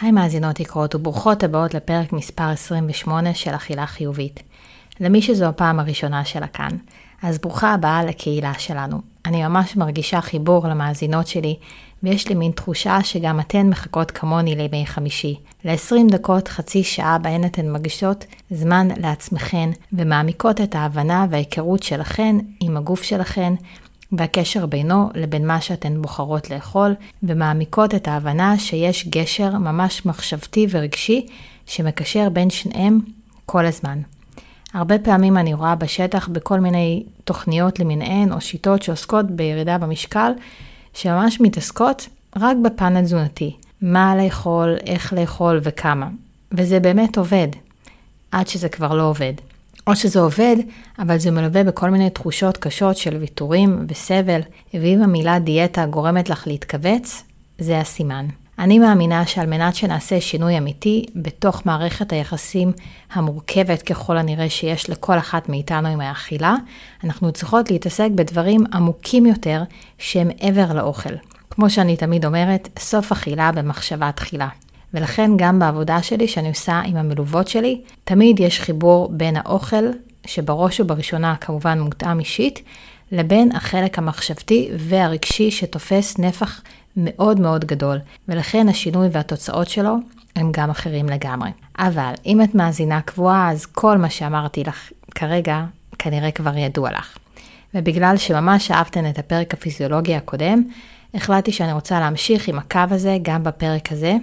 היי מאזינות יקרות וברוכות הבאות לפרק מספר 28 של אכילה חיובית. למי שזו הפעם הראשונה שלה כאן, אז ברוכה הבאה לקהילה שלנו. אני ממש מרגישה חיבור למאזינות שלי, ויש לי מין תחושה שגם אתן מחכות כמוני לימי חמישי. ל-20 דקות, חצי שעה בהן אתן מגישות זמן לעצמכן, ומעמיקות את ההבנה וההיכרות שלכן עם הגוף שלכן, והקשר בינו לבין מה שאתן בוחרות לאכול, ומעמיקות את ההבנה שיש גשר ממש מחשבתי ורגשי שמקשר בין שניהם כל הזמן. הרבה פעמים אני רואה בשטח בכל מיני תוכניות למיניהן או שיטות שעוסקות בירידה במשקל, שממש מתעסקות רק בפן התזונתי. מה לאכול, איך לאכול וכמה. וזה באמת עובד, עד שזה כבר לא עובד. או שזה עובד, אבל זה מלווה בכל מיני תחושות קשות של ויתורים וסבל, ואם המילה דיאטה גורמת לך להתכווץ, זה הסימן. אני מאמינה שעל מנת שנעשה שינוי אמיתי בתוך מערכת היחסים המורכבת ככל הנראה שיש לכל אחת מאיתנו עם האכילה, אנחנו צריכות להתעסק בדברים עמוקים יותר שהם מעבר לאוכל. כמו שאני תמיד אומרת, סוף אכילה במחשבה תחילה. ולכן גם בעבודה שלי שאני עושה עם המלוות שלי, תמיד יש חיבור בין האוכל, שבראש ובראשונה כמובן מותאם אישית, לבין החלק המחשבתי והרגשי שתופס נפח מאוד מאוד גדול, ולכן השינוי והתוצאות שלו הם גם אחרים לגמרי. אבל אם את מאזינה קבועה, אז כל מה שאמרתי לך כרגע כנראה כבר ידוע לך. ובגלל שממש אהבתן את הפרק הפיזיולוגי הקודם, החלטתי שאני רוצה להמשיך עם הקו הזה גם בפרק הזה,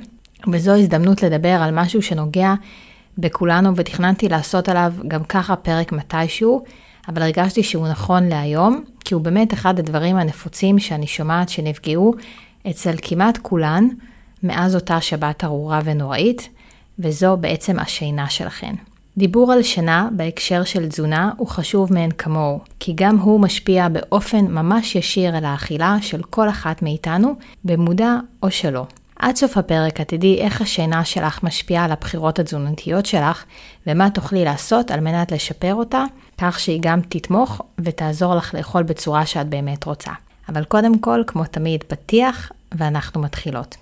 וזו הזדמנות לדבר על משהו שנוגע בכולנו, ותכננתי לעשות עליו גם ככה פרק מתישהו, אבל הרגשתי שהוא נכון להיום, כי הוא באמת אחד הדברים הנפוצים שאני שומעת שנפגעו אצל כמעט כולן מאז אותה שבת ארורה ונוראית, וזו בעצם השינה שלכן. דיבור על שינה בהקשר של תזונה הוא חשוב מאין כמוהו, כי גם הוא משפיע באופן ממש ישיר על האכילה של כל אחת מאיתנו, במודע או שלא. עד סוף הפרק את תדעי איך השינה שלך משפיעה על הבחירות התזונתיות שלך, ומה תוכלי לעשות על מנת לשפר אותה, כך שהיא גם תתמוך ותעזור לך לאכול בצורה שאת באמת רוצה. אבל קודם כל, כמו תמיד, פתיח, ואנחנו מתחילות.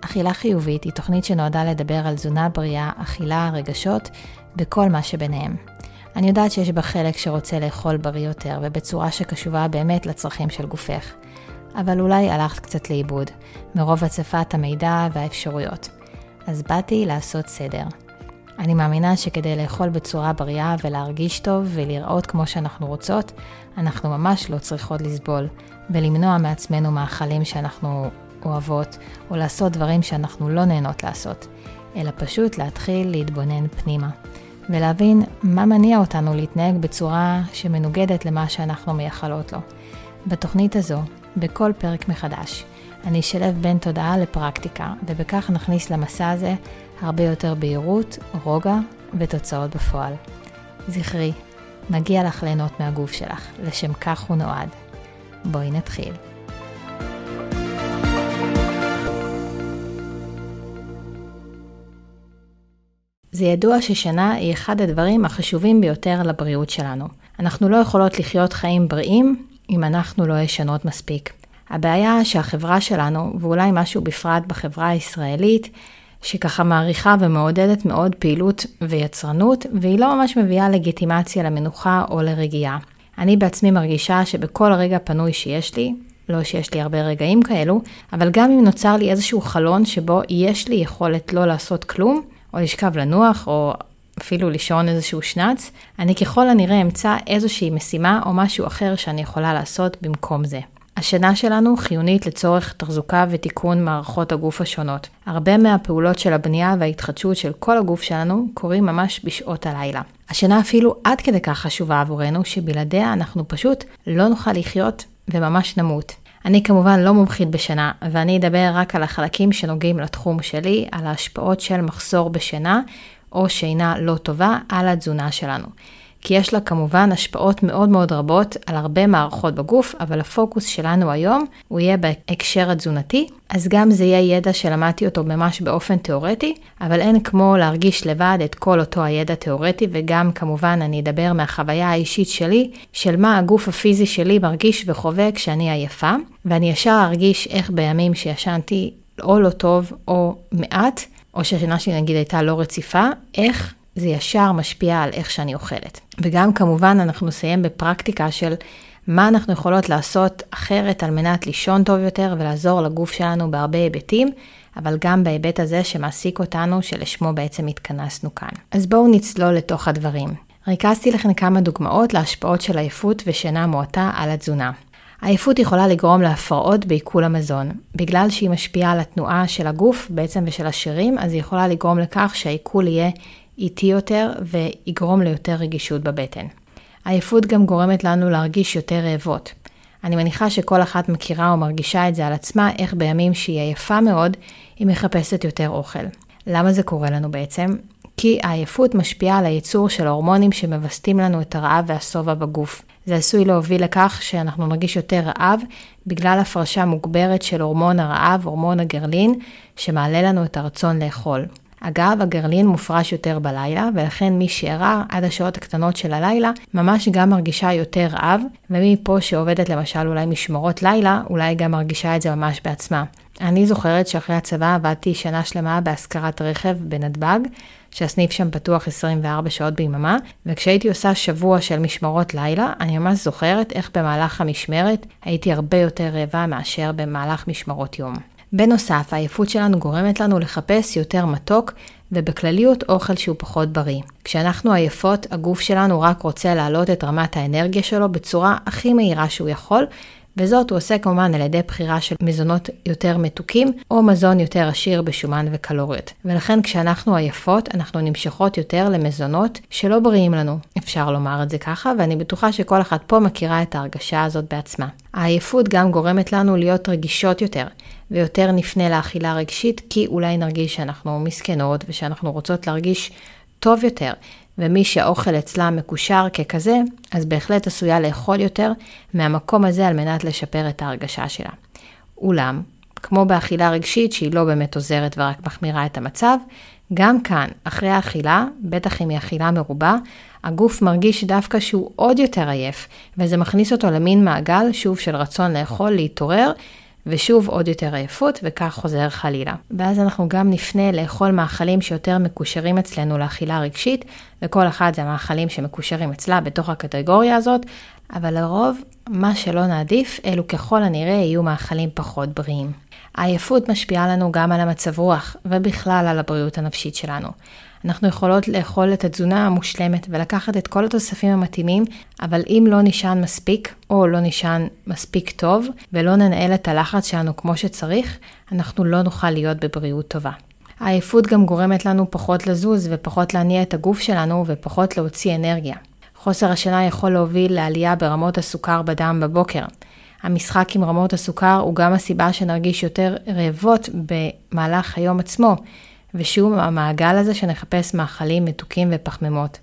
אכילה חיובית היא תוכנית שנועדה לדבר על תזונה בריאה, אכילה, רגשות וכל מה שביניהם. אני יודעת שיש בה חלק שרוצה לאכול בריא יותר ובצורה שקשובה באמת לצרכים של גופך. אבל אולי הלכת קצת לאיבוד, מרוב הצפת המידע והאפשרויות. אז באתי לעשות סדר. אני מאמינה שכדי לאכול בצורה בריאה ולהרגיש טוב ולראות כמו שאנחנו רוצות, אנחנו ממש לא צריכות לסבול ולמנוע מעצמנו מאכלים שאנחנו אוהבות, או לעשות דברים שאנחנו לא נהנות לעשות, אלא פשוט להתחיל להתבונן פנימה, ולהבין מה מניע אותנו להתנהג בצורה שמנוגדת למה שאנחנו מייחלות לו. בתוכנית הזו, בכל פרק מחדש, אני אשלב בין תודעה לפרקטיקה, ובכך נכניס למסע הזה הרבה יותר בהירות, רוגע ותוצאות בפועל. זכרי, מגיע לך ליהנות מהגוף שלך, לשם כך הוא נועד. בואי נתחיל. זה ידוע ששינה היא אחד הדברים החשובים ביותר לבריאות שלנו. אנחנו לא יכולות לחיות חיים בריאים אם אנחנו לא ישנות מספיק. הבעיה שהחברה שלנו, ואולי משהו בפרט בחברה הישראלית, שככה מעריכה ומעודדת מאוד פעילות ויצרנות, והיא לא ממש מביאה לגיטימציה למנוחה או לרגיעה. אני בעצמי מרגישה שבכל רגע פנוי שיש לי, לא שיש לי הרבה רגעים כאלו, אבל גם אם נוצר לי איזשהו חלון שבו יש לי יכולת לא לעשות כלום, או לשכב לנוח, או אפילו לישון איזשהו שנץ, אני ככל הנראה אמצא איזושהי משימה או משהו אחר שאני יכולה לעשות במקום זה. השינה שלנו חיונית לצורך תחזוקה ותיקון מערכות הגוף השונות. הרבה מהפעולות של הבנייה וההתחדשות של כל הגוף שלנו קורים ממש בשעות הלילה. השינה אפילו עד כדי כך חשובה עבורנו, שבלעדיה אנחנו פשוט לא נוכל לחיות וממש נמות. אני כמובן לא מומחית בשינה, ואני אדבר רק על החלקים שנוגעים לתחום שלי, על ההשפעות של מחסור בשינה או שינה לא טובה על התזונה שלנו. כי יש לה כמובן השפעות מאוד מאוד רבות על הרבה מערכות בגוף, אבל הפוקוס שלנו היום הוא יהיה בהקשר התזונתי, אז גם זה יהיה ידע שלמדתי אותו ממש באופן תיאורטי, אבל אין כמו להרגיש לבד את כל אותו הידע תיאורטי, וגם כמובן אני אדבר מהחוויה האישית שלי, של מה הגוף הפיזי שלי מרגיש וחווה כשאני עייפה, ואני ישר ארגיש איך בימים שישנתי או לא טוב או מעט, או שהשינה שלי נגיד הייתה לא רציפה, איך זה ישר משפיע על איך שאני אוכלת. וגם כמובן אנחנו נסיים בפרקטיקה של מה אנחנו יכולות לעשות אחרת על מנת לישון טוב יותר ולעזור לגוף שלנו בהרבה היבטים, אבל גם בהיבט הזה שמעסיק אותנו, שלשמו בעצם התכנסנו כאן. אז בואו נצלול לתוך הדברים. ריכזתי לכם כמה דוגמאות להשפעות של עייפות ושינה מועטה על התזונה. עייפות יכולה לגרום להפרעות בעיכול המזון. בגלל שהיא משפיעה על התנועה של הגוף בעצם ושל השרירים, אז היא יכולה לגרום לכך שהעיכול יהיה איטי יותר ויגרום ליותר רגישות בבטן. עייפות גם גורמת לנו להרגיש יותר רעבות. אני מניחה שכל אחת מכירה או מרגישה את זה על עצמה, איך בימים שהיא עייפה מאוד, היא מחפשת יותר אוכל. למה זה קורה לנו בעצם? כי העייפות משפיעה על הייצור של ההורמונים שמווסתים לנו את הרעב והשובע בגוף. זה עשוי להוביל לכך שאנחנו נרגיש יותר רעב בגלל הפרשה מוגברת של הורמון הרעב, הורמון הגרלין, שמעלה לנו את הרצון לאכול. אגב, הגרלין מופרש יותר בלילה, ולכן מי שערה עד השעות הקטנות של הלילה, ממש גם מרגישה יותר רעב, ומפה שעובדת למשל אולי משמרות לילה, אולי גם מרגישה את זה ממש בעצמה. אני זוכרת שאחרי הצבא עבדתי שנה שלמה בהשכרת רכב בנתב"ג, שהסניף שם פתוח 24 שעות ביממה, וכשהייתי עושה שבוע של משמרות לילה, אני ממש זוכרת איך במהלך המשמרת הייתי הרבה יותר רעבה מאשר במהלך משמרות יום. בנוסף, העייפות שלנו גורמת לנו לחפש יותר מתוק ובכלליות אוכל שהוא פחות בריא. כשאנחנו עייפות, הגוף שלנו רק רוצה להעלות את רמת האנרגיה שלו בצורה הכי מהירה שהוא יכול, וזאת הוא עושה כמובן על ידי בחירה של מזונות יותר מתוקים, או מזון יותר עשיר בשומן וקלוריות. ולכן כשאנחנו עייפות, אנחנו נמשכות יותר למזונות שלא בריאים לנו, אפשר לומר את זה ככה, ואני בטוחה שכל אחת פה מכירה את ההרגשה הזאת בעצמה. העייפות גם גורמת לנו להיות רגישות יותר, ויותר נפנה לאכילה רגשית, כי אולי נרגיש שאנחנו מסכנות ושאנחנו רוצות להרגיש טוב יותר. ומי שהאוכל אצלה מקושר ככזה, אז בהחלט עשויה לאכול יותר מהמקום הזה על מנת לשפר את ההרגשה שלה. אולם, כמו באכילה רגשית שהיא לא באמת עוזרת ורק מחמירה את המצב, גם כאן, אחרי האכילה, בטח אם היא אכילה מרובה, הגוף מרגיש דווקא שהוא עוד יותר עייף, וזה מכניס אותו למין מעגל, שוב, של רצון לאכול, להתעורר, ושוב עוד יותר עייפות, וכך חוזר חלילה. ואז אנחנו גם נפנה לאכול מאכלים שיותר מקושרים אצלנו לאכילה רגשית, וכל אחד זה המאכלים שמקושרים אצלה בתוך הקטגוריה הזאת, אבל לרוב, מה שלא נעדיף, אלו ככל הנראה יהיו מאכלים פחות בריאים. העייפות משפיעה לנו גם על המצב רוח, ובכלל על הבריאות הנפשית שלנו. אנחנו יכולות לאכול את התזונה המושלמת ולקחת את כל התוספים המתאימים, אבל אם לא נשען מספיק, או לא נשען מספיק טוב, ולא ננהל את הלחץ שלנו כמו שצריך, אנחנו לא נוכל להיות בבריאות טובה. העייפות גם גורמת לנו פחות לזוז ופחות להניע את הגוף שלנו ופחות להוציא אנרגיה. חוסר השינה יכול להוביל לעלייה ברמות הסוכר בדם בבוקר. המשחק עם רמות הסוכר הוא גם הסיבה שנרגיש יותר רעבות במהלך היום עצמו, ושוב המעגל הזה שנחפש מאכלים מתוקים ופחמימות.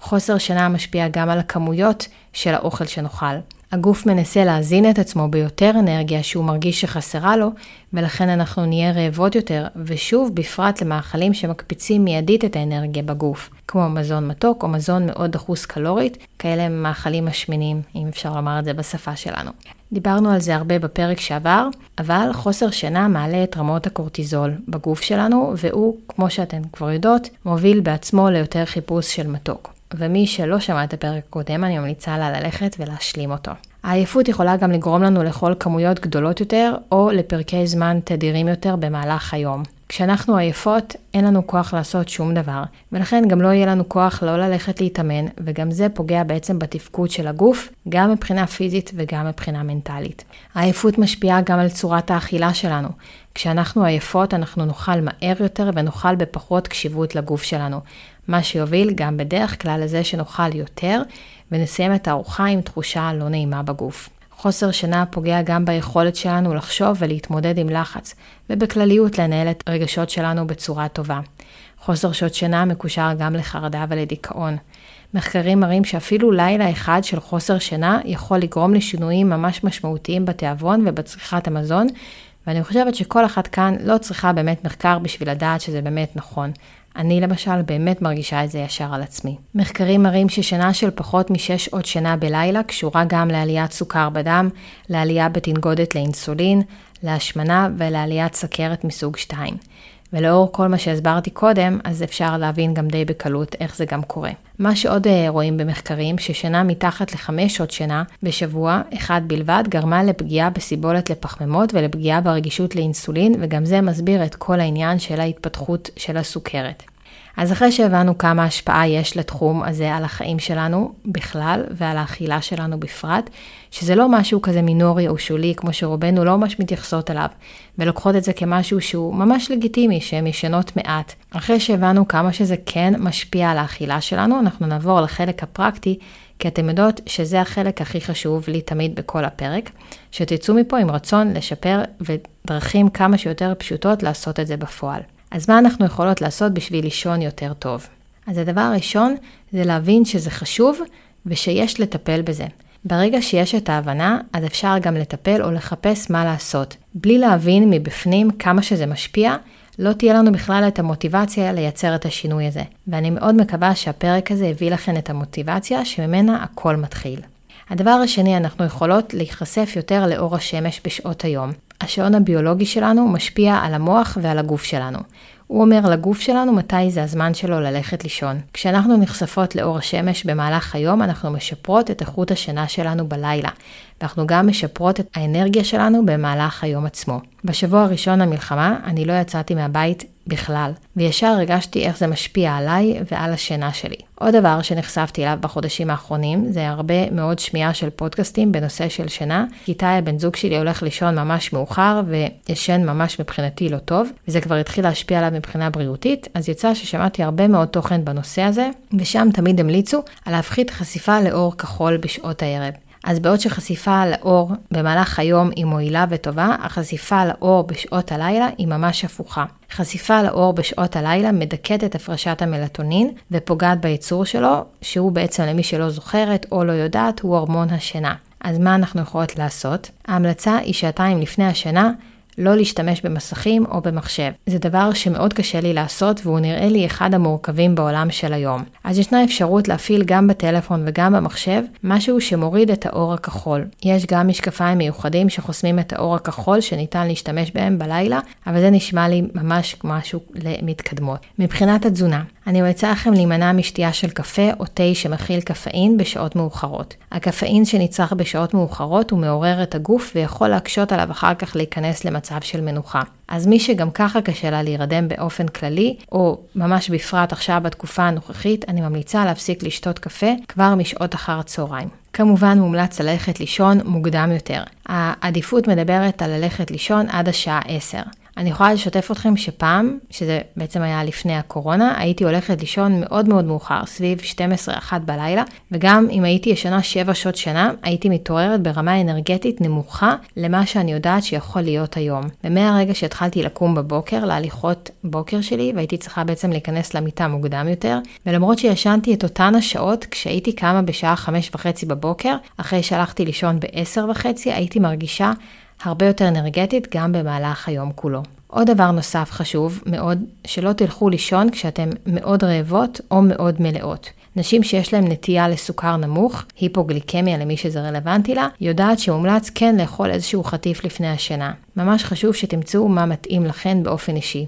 חוסר שינה משפיע גם על הכמויות של האוכל שנאכל. הגוף מנסה להזין את עצמו ביותר אנרגיה שהוא מרגיש שחסרה לו, ולכן אנחנו נהיה רעבות יותר, ושוב, בפרט למאכלים שמקפיצים מיידית את האנרגיה בגוף, כמו מזון מתוק או מזון מאוד דחוס קלורית, כאלה הם מאכלים משמינים, אם אפשר לומר את זה בשפה שלנו. דיברנו על זה הרבה בפרק שעבר, אבל חוסר שינה מעלה את רמות הקורטיזול בגוף שלנו, והוא, כמו שאתן כבר יודעות, מוביל בעצמו ליותר חיפוש של מתוק. ומי שלא שמע את הפרק הקודם, אני ממליצה לה ללכת ולהשלים אותו. העייפות יכולה גם לגרום לנו לאכול כמויות גדולות יותר, או לפרקי זמן תדירים יותר במהלך היום. כשאנחנו עייפות, אין לנו כוח לעשות שום דבר, ולכן גם לא יהיה לנו כוח לא ללכת להתאמן, וגם זה פוגע בעצם בתפקוד של הגוף, גם מבחינה פיזית וגם מבחינה מנטלית. העייפות משפיעה גם על צורת האכילה שלנו. כשאנחנו עייפות, אנחנו נאכל מהר יותר ונאכל בפחות קשיבות לגוף שלנו, מה שיוביל גם בדרך כלל לזה שנאכל יותר, ונסיים את הארוחה עם תחושה לא נעימה בגוף. חוסר שינה פוגע גם ביכולת שלנו לחשוב ולהתמודד עם לחץ, ובכלליות לנהל את הרגשות שלנו בצורה טובה. חוסר שעות שינה מקושר גם לחרדה ולדיכאון. מחקרים מראים שאפילו לילה אחד של חוסר שינה יכול לגרום לשינויים ממש משמעותיים בתיאבון ובצריכת המזון, ואני חושבת שכל אחת כאן לא צריכה באמת מחקר בשביל לדעת שזה באמת נכון. אני למשל באמת מרגישה את זה ישר על עצמי. מחקרים מראים ששינה של פחות משש שעות שינה בלילה קשורה גם לעליית סוכר בדם, לעלייה בתנגודת לאינסולין, להשמנה ולעליית סכרת מסוג 2. ולאור כל מה שהסברתי קודם, אז אפשר להבין גם די בקלות איך זה גם קורה. מה שעוד אה, רואים במחקרים, ששינה מתחת לחמש שעות שינה בשבוע, אחד בלבד, גרמה לפגיעה בסיבולת לפחמימות ולפגיעה ברגישות לאינסולין, וגם זה מסביר את כל העניין של ההתפתחות של הסוכרת. אז אחרי שהבנו כמה השפעה יש לתחום הזה על החיים שלנו בכלל ועל האכילה שלנו בפרט, שזה לא משהו כזה מינורי או שולי כמו שרובנו לא ממש מתייחסות אליו, ולוקחות את זה כמשהו שהוא ממש לגיטימי, שהן ישנות מעט. אחרי שהבנו כמה שזה כן משפיע על האכילה שלנו, אנחנו נעבור לחלק הפרקטי, כי אתם יודעות שזה החלק הכי חשוב לי תמיד בכל הפרק, שתצאו מפה עם רצון לשפר ודרכים כמה שיותר פשוטות לעשות את זה בפועל. אז מה אנחנו יכולות לעשות בשביל לישון יותר טוב? אז הדבר הראשון זה להבין שזה חשוב ושיש לטפל בזה. ברגע שיש את ההבנה, אז אפשר גם לטפל או לחפש מה לעשות. בלי להבין מבפנים כמה שזה משפיע, לא תהיה לנו בכלל את המוטיבציה לייצר את השינוי הזה. ואני מאוד מקווה שהפרק הזה הביא לכם את המוטיבציה שממנה הכל מתחיל. הדבר השני, אנחנו יכולות להיחשף יותר לאור השמש בשעות היום. השעון הביולוגי שלנו משפיע על המוח ועל הגוף שלנו. הוא אומר לגוף שלנו מתי זה הזמן שלו ללכת לישון. כשאנחנו נחשפות לאור השמש במהלך היום, אנחנו משפרות את איכות השינה שלנו בלילה. ואנחנו גם משפרות את האנרגיה שלנו במהלך היום עצמו. בשבוע הראשון למלחמה, אני לא יצאתי מהבית בכלל, וישר הרגשתי איך זה משפיע עליי ועל השינה שלי. עוד דבר שנחשפתי אליו בחודשים האחרונים, זה הרבה מאוד שמיעה של פודקאסטים בנושא של שינה. איתי הבן זוג שלי הולך לישון ממש מאוחר וישן ממש מבחינתי לא טוב, וזה כבר התחיל להשפיע עליו מבחינה בריאותית, אז יצא ששמעתי הרבה מאוד תוכן בנושא הזה, ושם תמיד המליצו על להפחית חשיפה לאור כחול בשעות הערב. אז בעוד שחשיפה לאור במהלך היום היא מועילה וטובה, החשיפה לאור בשעות הלילה היא ממש הפוכה. חשיפה לאור בשעות הלילה מדכאת את הפרשת המלטונין ופוגעת בייצור שלו, שהוא בעצם למי שלא זוכרת או לא יודעת, הוא הורמון השינה. אז מה אנחנו יכולות לעשות? ההמלצה היא שעתיים לפני השינה לא להשתמש במסכים או במחשב. זה דבר שמאוד קשה לי לעשות והוא נראה לי אחד המורכבים בעולם של היום. אז ישנה אפשרות להפעיל גם בטלפון וגם במחשב משהו שמוריד את האור הכחול. יש גם משקפיים מיוחדים שחוסמים את האור הכחול שניתן להשתמש בהם בלילה, אבל זה נשמע לי ממש משהו למתקדמות. מבחינת התזונה, אני ממליצה לכם להימנע משתייה של קפה או תה שמכיל קפאין בשעות מאוחרות. הקפאין שנצרך בשעות מאוחרות הוא מעורר את הגוף ויכול להקשות עליו אחר כך להיכנס למצב של מנוחה. אז מי שגם ככה קשה לה להירדם באופן כללי, או ממש בפרט עכשיו בתקופה הנוכחית, אני ממליצה להפסיק לשתות קפה כבר משעות אחר הצהריים. כמובן מומלץ ללכת לישון מוקדם יותר. העדיפות מדברת על ללכת לישון עד השעה 10. אני יכולה לשתף אתכם שפעם, שזה בעצם היה לפני הקורונה, הייתי הולכת לישון מאוד מאוד מאוחר, סביב 12-1 בלילה, וגם אם הייתי ישנה 7 שעות שנה, הייתי מתעוררת ברמה אנרגטית נמוכה למה שאני יודעת שיכול להיות היום. ומהרגע שהתחלתי לקום בבוקר, להליכות בוקר שלי, והייתי צריכה בעצם להיכנס למיטה מוקדם יותר, ולמרות שישנתי את אותן השעות, כשהייתי קמה בשעה 5 וחצי בבוקר, אחרי שהלכתי לישון ב-10 וחצי, הייתי מרגישה הרבה יותר אנרגטית גם במהלך היום כולו. עוד דבר נוסף חשוב מאוד, שלא תלכו לישון כשאתם מאוד רעבות או מאוד מלאות. נשים שיש להן נטייה לסוכר נמוך, היפוגליקמיה למי שזה רלוונטי לה, יודעת שמומלץ כן לאכול איזשהו חטיף לפני השינה. ממש חשוב שתמצאו מה מתאים לכן באופן אישי.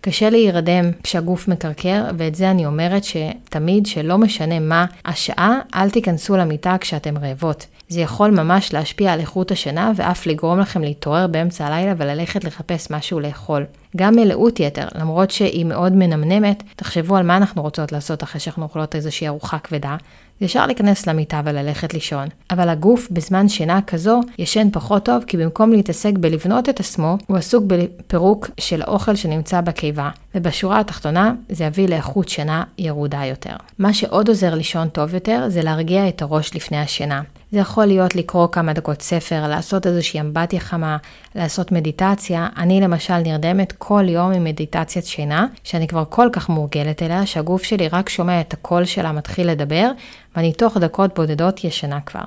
קשה להירדם כשהגוף מקרקר, ואת זה אני אומרת שתמיד, שלא משנה מה השעה, אל תיכנסו למיטה כשאתם רעבות. זה יכול ממש להשפיע על איכות השינה ואף לגרום לכם להתעורר באמצע הלילה וללכת לחפש משהו לאכול. גם מלאות יתר, למרות שהיא מאוד מנמנמת, תחשבו על מה אנחנו רוצות לעשות אחרי שאנחנו אוכלות איזושהי ארוחה כבדה. ישר להיכנס למיטה וללכת לישון. אבל הגוף בזמן שינה כזו ישן פחות טוב, כי במקום להתעסק בלבנות את עצמו, הוא עסוק בפירוק של האוכל שנמצא בקיבה. ובשורה התחתונה זה יביא לאיכות שינה ירודה יותר. מה שעוד עוזר לישון טוב יותר זה להרגיע את הראש לפני השינה. זה יכול להיות לקרוא כמה דקות ספר, לעשות איזושהי אמבטיה חמה, לעשות מדיטציה. אני למשל נרדמת כל יום עם מדיטציית שינה, שאני כבר כל כך מורגלת אליה, שהגוף שלי רק שומע את הקול שלה מתחיל לדבר, ואני תוך דקות בודדות ישנה כבר.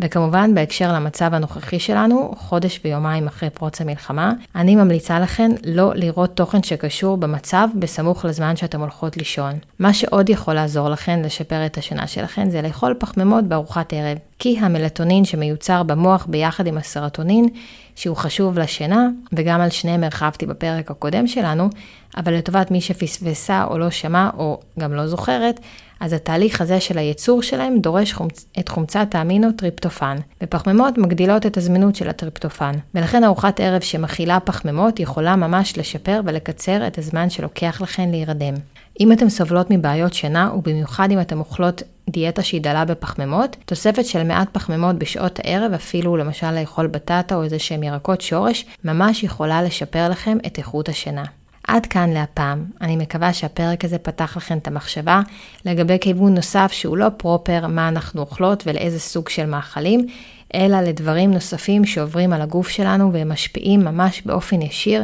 וכמובן, בהקשר למצב הנוכחי שלנו, חודש ויומיים אחרי פרוץ המלחמה, אני ממליצה לכן לא לראות תוכן שקשור במצב בסמוך לזמן שאתם הולכות לישון. מה שעוד יכול לעזור לכן לשפר את השינה שלכן זה לאכול פחמימות בארוחת ערב, כי המלטונין שמיוצר במוח ביחד עם הסרטונין, שהוא חשוב לשינה, וגם על שניהם הרחבתי בפרק הקודם שלנו, אבל לטובת מי שפספסה או לא שמע או גם לא זוכרת, אז התהליך הזה של הייצור שלהם דורש חומצ... את חומצת האמינו טריפטופן, ופחמימות מגדילות את הזמינות של הטריפטופן, ולכן ארוחת ערב שמכילה פחמימות יכולה ממש לשפר ולקצר את הזמן שלוקח לכן להירדם. אם אתם סובלות מבעיות שינה, ובמיוחד אם אתם אוכלות דיאטה שהיא דלה בפחמימות, תוספת של מעט פחמימות בשעות הערב, אפילו למשל לאכול בטטה או איזה שהם ירקות שורש, ממש יכולה לשפר לכם את איכות השינה. עד כאן להפעם. אני מקווה שהפרק הזה פתח לכם את המחשבה לגבי כיוון נוסף שהוא לא פרופר מה אנחנו אוכלות ולאיזה סוג של מאכלים, אלא לדברים נוספים שעוברים על הגוף שלנו והם משפיעים ממש באופן ישיר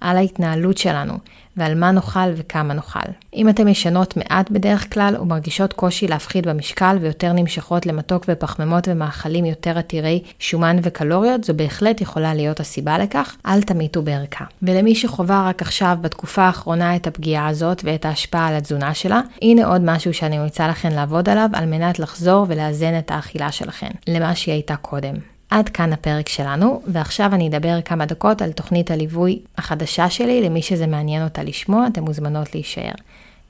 על ההתנהלות שלנו. ועל מה נאכל וכמה נאכל. אם אתן ישנות מעט בדרך כלל ומרגישות קושי להפחית במשקל ויותר נמשכות למתוק ופחמימות ומאכלים יותר עתירי שומן וקלוריות, זו בהחלט יכולה להיות הסיבה לכך, אל תמיתו בערכה. ולמי שחווה רק עכשיו בתקופה האחרונה את הפגיעה הזאת ואת ההשפעה על התזונה שלה, הנה עוד משהו שאני ממליצה לכן לעבוד עליו על מנת לחזור ולאזן את האכילה שלכן, למה שהיא הייתה קודם. עד כאן הפרק שלנו, ועכשיו אני אדבר כמה דקות על תוכנית הליווי החדשה שלי, למי שזה מעניין אותה לשמוע, אתן מוזמנות להישאר.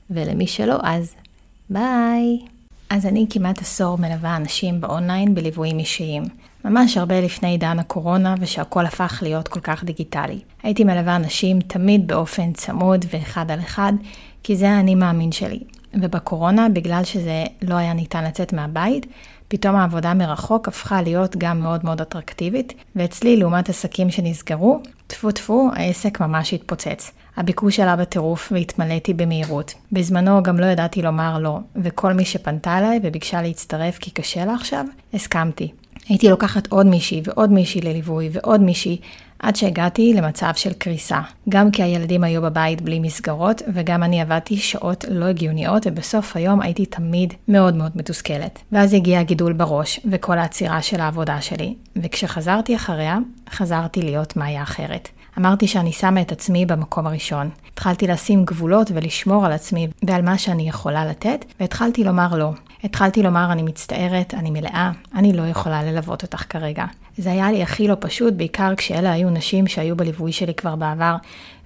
ולמי שלא, אז ביי. אז אני כמעט עשור מלווה אנשים באונליין בליוויים אישיים. ממש הרבה לפני עידן הקורונה ושהכול הפך להיות כל כך דיגיטלי. הייתי מלווה אנשים תמיד באופן צמוד ואחד על אחד, כי זה האני מאמין שלי. ובקורונה, בגלל שזה לא היה ניתן לצאת מהבית, פתאום העבודה מרחוק הפכה להיות גם מאוד מאוד אטרקטיבית, ואצלי, לעומת עסקים שנסגרו, טפו טפו, העסק ממש התפוצץ. הביקוש עלה בטירוף והתמלאתי במהירות. בזמנו גם לא ידעתי לומר לא, וכל מי שפנתה אליי וביקשה להצטרף כי קשה לה עכשיו, הסכמתי. הייתי לוקחת עוד מישהי ועוד מישהי לליווי ועוד מישהי, עד שהגעתי למצב של קריסה. גם כי הילדים היו בבית בלי מסגרות, וגם אני עבדתי שעות לא הגיוניות, ובסוף היום הייתי תמיד מאוד מאוד מתוסכלת. ואז הגיע הגידול בראש, וכל העצירה של העבודה שלי. וכשחזרתי אחריה, חזרתי להיות מאיה אחרת. אמרתי שאני שמה את עצמי במקום הראשון. התחלתי לשים גבולות ולשמור על עצמי ועל מה שאני יכולה לתת, והתחלתי לומר לא. התחלתי לומר, אני מצטערת, אני מלאה, אני לא יכולה ללוות אותך כרגע. זה היה לי הכי לא פשוט, בעיקר כשאלה היו נשים שהיו בליווי שלי כבר בעבר,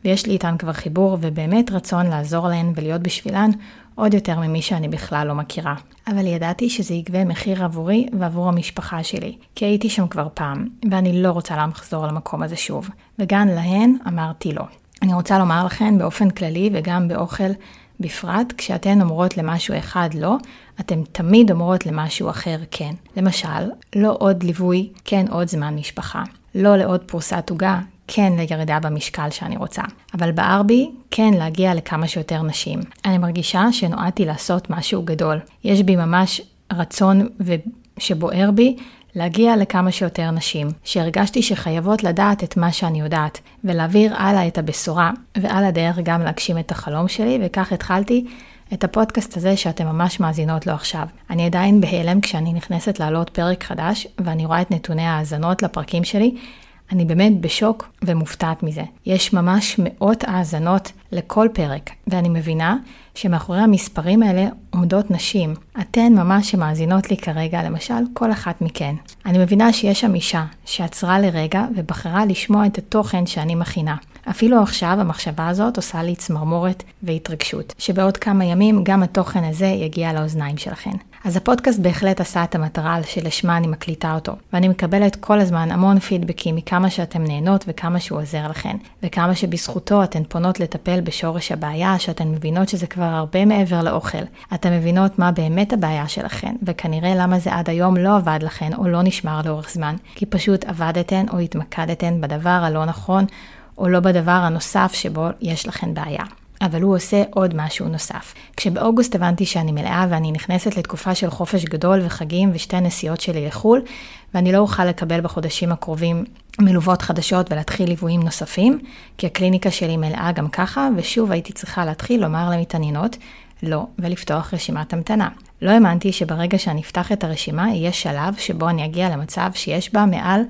ויש לי איתן כבר חיבור, ובאמת רצון לעזור להן ולהיות בשבילן עוד יותר ממי שאני בכלל לא מכירה. אבל ידעתי שזה יגבה מחיר עבורי ועבור המשפחה שלי, כי הייתי שם כבר פעם, ואני לא רוצה לחזור למקום הזה שוב. וגם להן אמרתי לא. אני רוצה לומר לכן באופן כללי וגם באוכל בפרט כשאתן אומרות למשהו אחד לא, אתן תמיד אומרות למשהו אחר כן. למשל, לא עוד ליווי, כן עוד זמן משפחה. לא לעוד פרוסת עוגה, כן לירידה במשקל שאני רוצה. אבל בער בי, כן להגיע לכמה שיותר נשים. אני מרגישה שנועדתי לעשות משהו גדול. יש בי ממש רצון ו... שבוער בי להגיע לכמה שיותר נשים, שהרגשתי שחייבות לדעת את מה שאני יודעת, ולהעביר הלאה את הבשורה, ועל הדרך גם להגשים את החלום שלי, וכך התחלתי את הפודקאסט הזה שאתם ממש מאזינות לו עכשיו. אני עדיין בהלם כשאני נכנסת להעלות פרק חדש, ואני רואה את נתוני ההאזנות לפרקים שלי, אני באמת בשוק ומופתעת מזה. יש ממש מאות האזנות לכל פרק, ואני מבינה שמאחורי המספרים האלה עומדות נשים. אתן ממש שמאזינות לי כרגע, למשל, כל אחת מכן. אני מבינה שיש שם אישה שעצרה לרגע ובחרה לשמוע את התוכן שאני מכינה. אפילו עכשיו המחשבה הזאת עושה לי צמרמורת והתרגשות, שבעוד כמה ימים גם התוכן הזה יגיע לאוזניים שלכן. אז הפודקאסט בהחלט עשה את המטרה שלשמה אני מקליטה אותו, ואני מקבלת כל הזמן המון פידבקים מכמה שאתם נהנות וכמה שהוא עוזר לכן, וכמה שבזכותו אתן פונות לטפל בשורש הבעיה, שאתן מבינות שזה כבר הרבה מעבר לאוכל. אתן מבינות מה באמת הבעיה שלכן, וכנראה למה זה עד היום לא עבד לכן או לא נשמר לאורך זמן, כי פשוט עבדתן או התמקדתן בדבר הלא נכון, או לא בדבר הנוסף שבו יש לכן בעיה. אבל הוא עושה עוד משהו נוסף. כשבאוגוסט הבנתי שאני מלאה ואני נכנסת לתקופה של חופש גדול וחגים ושתי נסיעות שלי לחו"ל, ואני לא אוכל לקבל בחודשים הקרובים מלוות חדשות ולהתחיל ליוויים נוספים, כי הקליניקה שלי מלאה גם ככה, ושוב הייתי צריכה להתחיל לומר למתעניינות לא, ולפתוח רשימת המתנה. לא האמנתי שברגע שאני אפתח את הרשימה, יהיה שלב שבו אני אגיע למצב שיש בה מעל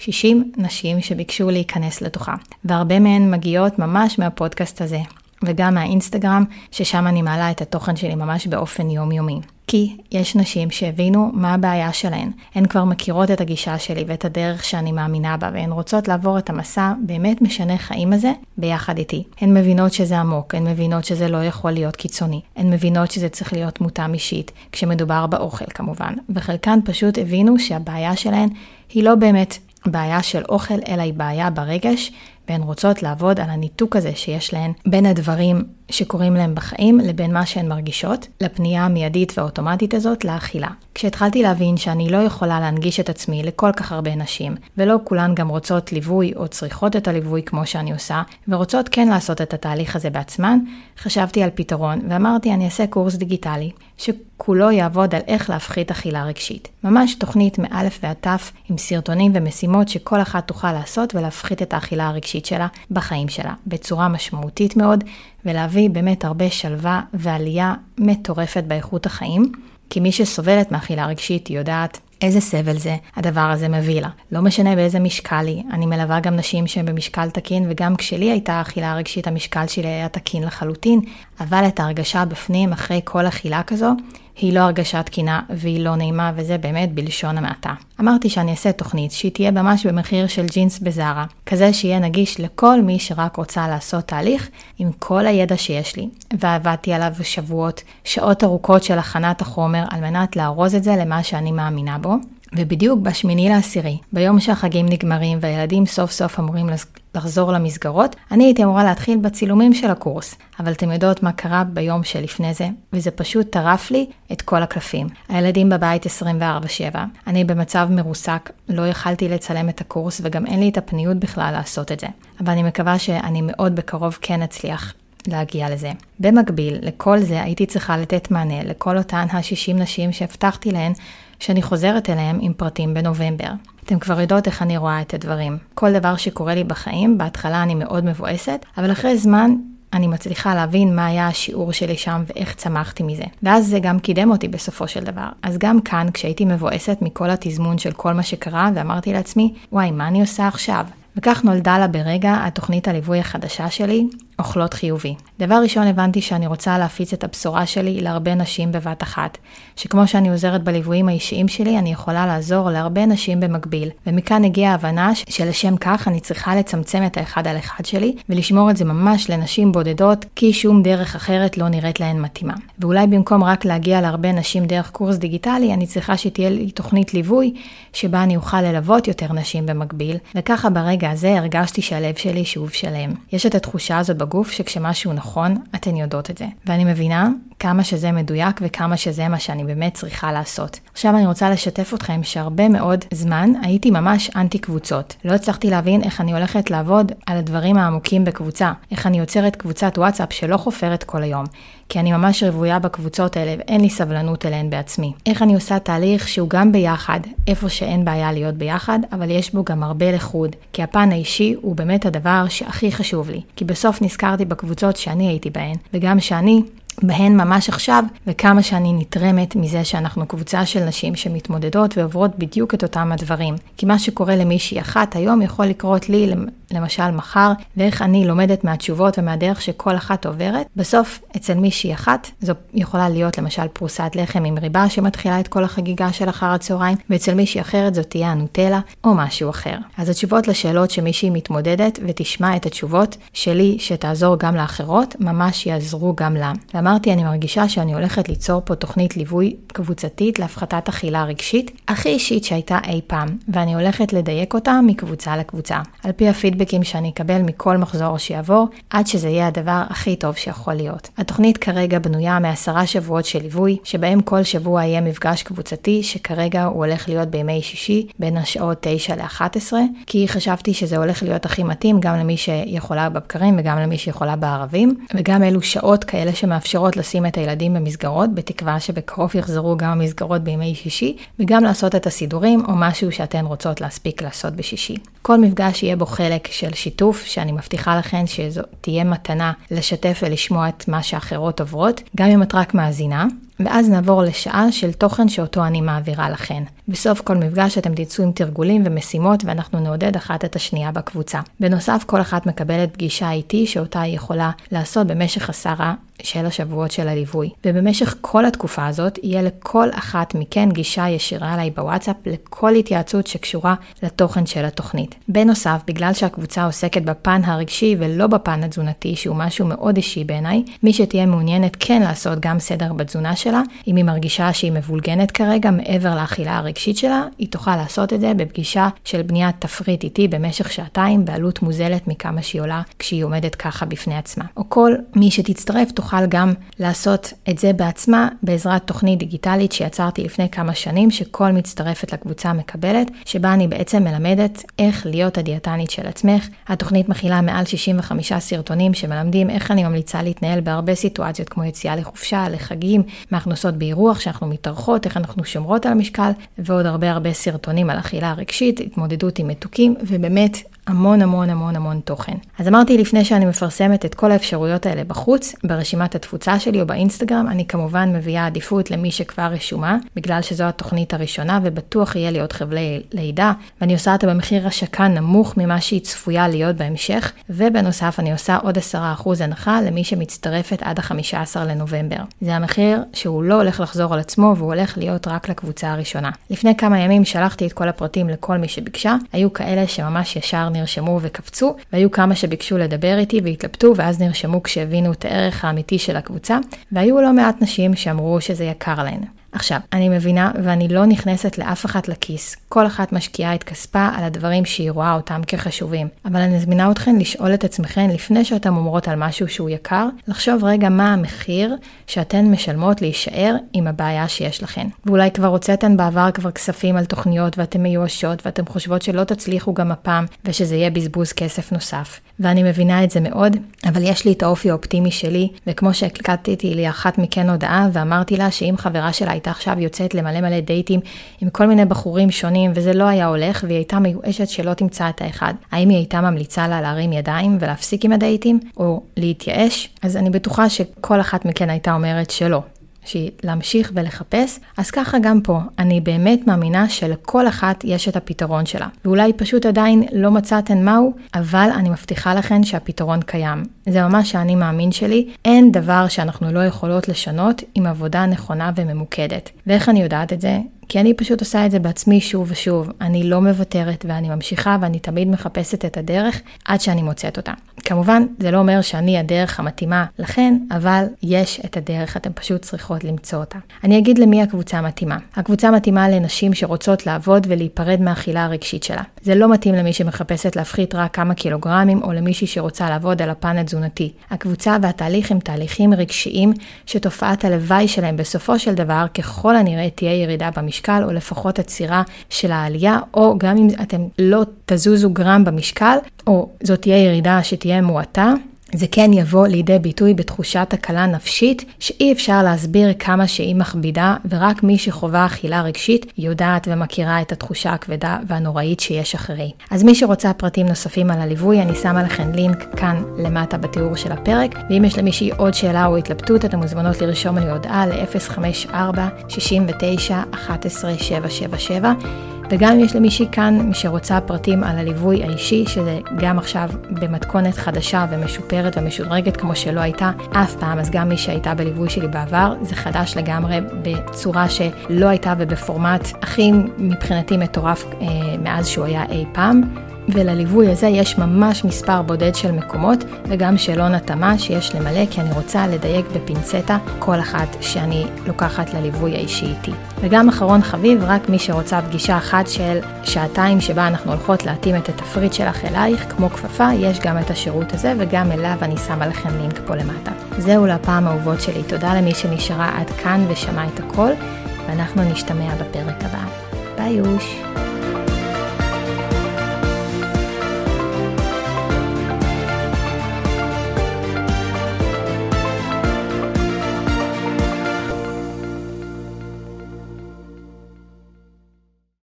60 נשים שביקשו להיכנס לתוכה, והרבה מהן מגיעות ממש מהפודקאסט הזה, וגם מהאינסטגרם, ששם אני מעלה את התוכן שלי ממש באופן יומיומי. כי יש נשים שהבינו מה הבעיה שלהן. הן כבר מכירות את הגישה שלי ואת הדרך שאני מאמינה בה, והן רוצות לעבור את המסע באמת משנה חיים הזה ביחד איתי. הן מבינות שזה עמוק, הן מבינות שזה לא יכול להיות קיצוני. הן מבינות שזה צריך להיות מותאם אישית, כשמדובר באוכל כמובן. וחלקן פשוט הבינו שהבעיה שלהן היא לא באמת בעיה של אוכל, אלא היא בעיה ברגש, והן רוצות לעבוד על הניתוק הזה שיש להן בין הדברים שקורים להן בחיים לבין מה שהן מרגישות, לפנייה המיידית והאוטומטית הזאת לאכילה. כשהתחלתי להבין שאני לא יכולה להנגיש את עצמי לכל כך הרבה נשים, ולא כולן גם רוצות ליווי או צריכות את הליווי כמו שאני עושה, ורוצות כן לעשות את התהליך הזה בעצמן, חשבתי על פתרון ואמרתי אני אעשה קורס דיגיטלי, שכולו יעבוד על איך להפחית אכילה רגשית. ממש תוכנית מאלף ועד תף עם סרטונים ומשימות שכל אחת תוכל לעשות ולהפחית את האכילה הרגשית שלה בחיים שלה, בצורה משמעותית מאוד, ולהביא באמת הרבה שלווה ועלייה מטורפת באיכות החיים. כי מי שסובלת מאכילה רגשית יודעת איזה סבל זה הדבר הזה מביא לה. לא משנה באיזה משקל היא, אני מלווה גם נשים שהן במשקל תקין, וגם כשלי הייתה אכילה רגשית, המשקל שלי היה תקין לחלוטין, אבל את ההרגשה בפנים אחרי כל אכילה כזו, היא לא הרגשה תקינה והיא לא נעימה, וזה באמת בלשון המעטה. אמרתי שאני אעשה תוכנית שהיא תהיה ממש במחיר של ג'ינס בזארה, כזה שיהיה נגיש לכל מי שרק רוצה לעשות תהליך עם כל הידע שיש לי, ועבדתי עליו שבועות, שעות ארוכות של הכנת החומר על מנת לארוז את זה למה שאני מאמינה בו. ובדיוק בשמיני לעשירי, ביום שהחגים נגמרים והילדים סוף סוף אמורים לחזור למסגרות, אני הייתי אמורה להתחיל בצילומים של הקורס. אבל אתם יודעות מה קרה ביום שלפני זה, וזה פשוט טרף לי את כל הקלפים. הילדים בבית 24/7, אני במצב מרוסק, לא יכלתי לצלם את הקורס וגם אין לי את הפניות בכלל לעשות את זה. אבל אני מקווה שאני מאוד בקרוב כן אצליח להגיע לזה. במקביל לכל זה הייתי צריכה לתת מענה לכל אותן ה-60 נשים שהבטחתי להן שאני חוזרת אליהם עם פרטים בנובמבר. אתם כבר יודעות איך אני רואה את הדברים. כל דבר שקורה לי בחיים, בהתחלה אני מאוד מבואסת, אבל אחרי זמן אני מצליחה להבין מה היה השיעור שלי שם ואיך צמחתי מזה. ואז זה גם קידם אותי בסופו של דבר. אז גם כאן, כשהייתי מבואסת מכל התזמון של כל מה שקרה, ואמרתי לעצמי, וואי, מה אני עושה עכשיו? וכך נולדה לה ברגע התוכנית הליווי החדשה שלי, אוכלות חיובי. דבר ראשון הבנתי שאני רוצה להפיץ את הבשורה שלי להרבה נשים בבת אחת, שכמו שאני עוזרת בליוויים האישיים שלי, אני יכולה לעזור להרבה נשים במקביל. ומכאן הגיעה ההבנה שלשם כך אני צריכה לצמצם את האחד על אחד שלי, ולשמור את זה ממש לנשים בודדות, כי שום דרך אחרת לא נראית להן מתאימה. ואולי במקום רק להגיע להרבה נשים דרך קורס דיגיטלי, אני צריכה שתהיה לי תוכנית ליווי, שבה אני אוכל ללוות יותר נשים במקביל, וככה ברגע הזה הרגשתי שהלב שלי שוב שלם. יש את התחושה הזאת בגוף שכשמשהו נכון, אתן יודעות את זה. ואני מבינה כמה שזה מדויק וכמה שזה מה שאני באמת צריכה לעשות. עכשיו אני רוצה לשתף אתכם שהרבה מאוד זמן הייתי ממש אנטי קבוצות. לא הצלחתי להבין איך אני הולכת לעבוד על הדברים העמוקים בקבוצה, איך אני יוצרת קבוצת וואטסאפ שלא חופרת כל היום. כי אני ממש רוויה בקבוצות האלה ואין לי סבלנות אליהן בעצמי. איך אני עושה תהליך שהוא גם ביחד, איפה שאין בעיה להיות ביחד, אבל יש בו גם הרבה לחוד. כי הפן האישי הוא באמת הדבר שהכי חשוב לי. כי בסוף נזכרתי בקבוצות שאני הייתי בהן, וגם שאני בהן ממש עכשיו, וכמה שאני נתרמת מזה שאנחנו קבוצה של נשים שמתמודדות ועוברות בדיוק את אותם הדברים. כי מה שקורה למישהי אחת היום יכול לקרות לי למשל מחר, ואיך אני לומדת מהתשובות ומהדרך שכל אחת עוברת. בסוף, אצל מישהי אחת, זו יכולה להיות למשל פרוסת לחם עם ריבה שמתחילה את כל החגיגה של אחר הצהריים, ואצל מישהי אחרת זאת תהיה הנוטלה או משהו אחר. אז התשובות לשאלות שמישהי מתמודדת ותשמע את התשובות שלי שתעזור גם לאחרות, ממש יעזרו גם לה. ואמר ואמרתי, אני מרגישה שאני הולכת ליצור פה תוכנית ליווי קבוצתית להפחתת אכילה רגשית, הכי אישית שהייתה אי פעם, ואני הולכת לדייק אותה מקבוצה לקבוצה, על פי הפידבקים שאני אקבל מכל מחזור שיעבור, עד שזה יהיה הדבר הכי טוב שיכול להיות. התוכנית כרגע בנויה מעשרה שבועות של ליווי, שבהם כל שבוע יהיה מפגש קבוצתי, שכרגע הוא הולך להיות בימי שישי, בין השעות 9 ל-11, כי חשבתי שזה הולך להיות הכי מתאים גם למי שיכולה בבקרים וגם למי שיכולה בערבים, וגם אלו שעות כאלה שמאפשרות לשים את הילדים במסגרות, בתקווה שבקרוב יחזרו גם המסגרות בימי שישי, וגם לעשות את הסידורים או משהו שאתן רוצות להספיק לעשות בשישי. כל מפגש יהיה בו חלק של שיתוף, שאני מבטיחה לכן שזו תהיה מתנה לשתף ולשמוע את מה שאחרות עוברות, גם אם את רק מאזינה. ואז נעבור לשעה של תוכן שאותו אני מעבירה לכן. בסוף כל מפגש אתם תצאו עם תרגולים ומשימות ואנחנו נעודד אחת את השנייה בקבוצה. בנוסף, כל אחת מקבלת פגישה איתי שאותה היא יכולה לעשות במשך עשרה של השבועות של הליווי. ובמשך כל התקופה הזאת יהיה לכל אחת מכן גישה ישירה אליי בוואטסאפ לכל התייעצות שקשורה לתוכן של התוכנית. בנוסף, בגלל שהקבוצה עוסקת בפן הרגשי ולא בפן התזונתי, שהוא משהו מאוד אישי בעיניי, מי שתהיה מעוניינת כן לעשות גם סדר בתזונה שלה, אם היא מרגישה שהיא מבולגנת כרגע מעבר לאכילה הרגשית שלה, היא תוכל לעשות את זה בפגישה של בניית תפריט איתי במשך שעתיים בעלות מוזלת מכמה שהיא עולה כשהיא עומדת ככה בפני עצמה. או כל מי שתצטרף תוכל גם לעשות את זה בעצמה בעזרת תוכנית דיגיטלית שיצרתי לפני כמה שנים, שכל מצטרפת לקבוצה מקבלת, שבה אני בעצם מלמדת איך להיות הדיאטנית של עצמך. התוכנית מכילה מעל 65 סרטונים שמלמדים איך אני ממליצה להתנהל בהרבה סיטואציות, כמו יציאה לחופשה, לחגים, מה אנחנו עושות באירוח, שאנחנו מתארחות, איך אנחנו שומרות על המשקל, ועוד הרבה הרבה סרטונים על אכילה רגשית, התמודדות עם מתוקים, ובאמת המון המון המון המון תוכן. אז אמרתי לפני שאני מפרסמת את כל האפשרויות האלה בחוץ, ברשימת התפוצה שלי או באינסטגרם, אני כמובן מביאה עדיפות למי שכבר רשומה, בגלל שזו התוכנית הראשונה ובטוח יהיה לי עוד חבלי לידה, ואני עושה אותה במחיר השקה נמוך ממה שהיא צפויה להיות בהמשך, ובנוסף אני עושה עוד 10% הנחה למי שמצטרפת עד ה-15 לנובמבר. זה המחיר שהוא לא הולך לחזור על עצמו והוא הולך להיות רק לקבוצה הראשונה. לפני כמה ימים שלחתי את כל הפרטים לכל מי שביקשה, היו כאלה שממש ישר נרשמו וקפצו, והיו כמה שביקשו לדבר איתי והתלבטו, ואז נרשמו כשהבינו את הערך האמיתי של הקבוצה, והיו לא מעט נשים שאמרו שזה יקר להן. עכשיו, אני מבינה ואני לא נכנסת לאף אחת לכיס. כל אחת משקיעה את כספה על הדברים שהיא רואה אותם כחשובים. אבל אני מזמינה אתכן לשאול את עצמכן לפני שאתן אומרות על משהו שהוא יקר, לחשוב רגע מה המחיר שאתן משלמות להישאר עם הבעיה שיש לכן. ואולי כבר הוצאתן בעבר כבר כספים על תוכניות ואתן מיואשות ואתן חושבות שלא תצליחו גם הפעם ושזה יהיה בזבוז כסף נוסף. ואני מבינה את זה מאוד, אבל יש לי את האופי האופטימי שלי, וכמו שהקלטתי לי אחת מכן הודעה ואמרתי לה שאם חברה שלה הייתה עכשיו יוצאת למלא מלא דייטים עם כל מיני בחורים שונים, וזה לא היה הולך, והיא הייתה מיואשת שלא תמצא את האחד. האם היא הייתה ממליצה לה להרים ידיים ולהפסיק עם הדייטים, או להתייאש? אז אני בטוחה שכל אחת מכן הייתה אומרת שלא. שהיא להמשיך ולחפש, אז ככה גם פה, אני באמת מאמינה שלכל אחת יש את הפתרון שלה. ואולי פשוט עדיין לא מצאתן מהו, אבל אני מבטיחה לכן שהפתרון קיים. זה ממש האני מאמין שלי, אין דבר שאנחנו לא יכולות לשנות עם עבודה נכונה וממוקדת. ואיך אני יודעת את זה? כי אני פשוט עושה את זה בעצמי שוב ושוב. אני לא מוותרת ואני ממשיכה ואני תמיד מחפשת את הדרך עד שאני מוצאת אותה. כמובן, זה לא אומר שאני הדרך המתאימה לכן, אבל יש את הדרך, אתן פשוט צריכות למצוא אותה. אני אגיד למי הקבוצה מתאימה. הקבוצה מתאימה לנשים שרוצות לעבוד ולהיפרד מהאכילה הרגשית שלה. זה לא מתאים למי שמחפשת להפחית רק כמה קילוגרמים, או למישהי שרוצה לעבוד על הפן התזונתי. הקבוצה והתהליך הם תהליכים רגשיים, שתופעת הלוואי שלהם בסופו של דבר, ככל הנראה תהיה ירידה במשקל, או לפחות עצירה של העלייה, או גם אם אתם לא תזוזו גרם במשקל, או זאת תהיה ירידה שתהיה מועטה, זה כן יבוא לידי ביטוי בתחושת הקלה נפשית שאי אפשר להסביר כמה שהיא מכבידה ורק מי שחווה אכילה רגשית יודעת ומכירה את התחושה הכבדה והנוראית שיש אחרי. אז מי שרוצה פרטים נוספים על הליווי אני שמה לכם לינק כאן למטה בתיאור של הפרק ואם יש למישהי עוד שאלה או התלבטות אתן מוזמנות לרשום לי הודעה ל-054-69-11-777 וגם יש למישהי כאן, מי שרוצה פרטים על הליווי האישי, שזה גם עכשיו במתכונת חדשה ומשופרת ומשודרגת כמו שלא הייתה אף פעם, אז גם מי שהייתה בליווי שלי בעבר, זה חדש לגמרי בצורה שלא הייתה ובפורמט הכי מבחינתי מטורף אה, מאז שהוא היה אי פעם. ולליווי הזה יש ממש מספר בודד של מקומות וגם שאלון התאמה שיש למלא כי אני רוצה לדייק בפינצטה כל אחת שאני לוקחת לליווי האישי איתי. וגם אחרון חביב, רק מי שרוצה פגישה אחת של שעתיים שבה אנחנו הולכות להתאים את התפריט שלך אלייך כמו כפפה, יש גם את השירות הזה וגם אליו אני שמה לכם לינק פה למטה. זהו לפעם אהובות שלי, תודה למי שנשארה עד כאן ושמע את הכל, ואנחנו נשתמע בפרק הבא. ביי יוש!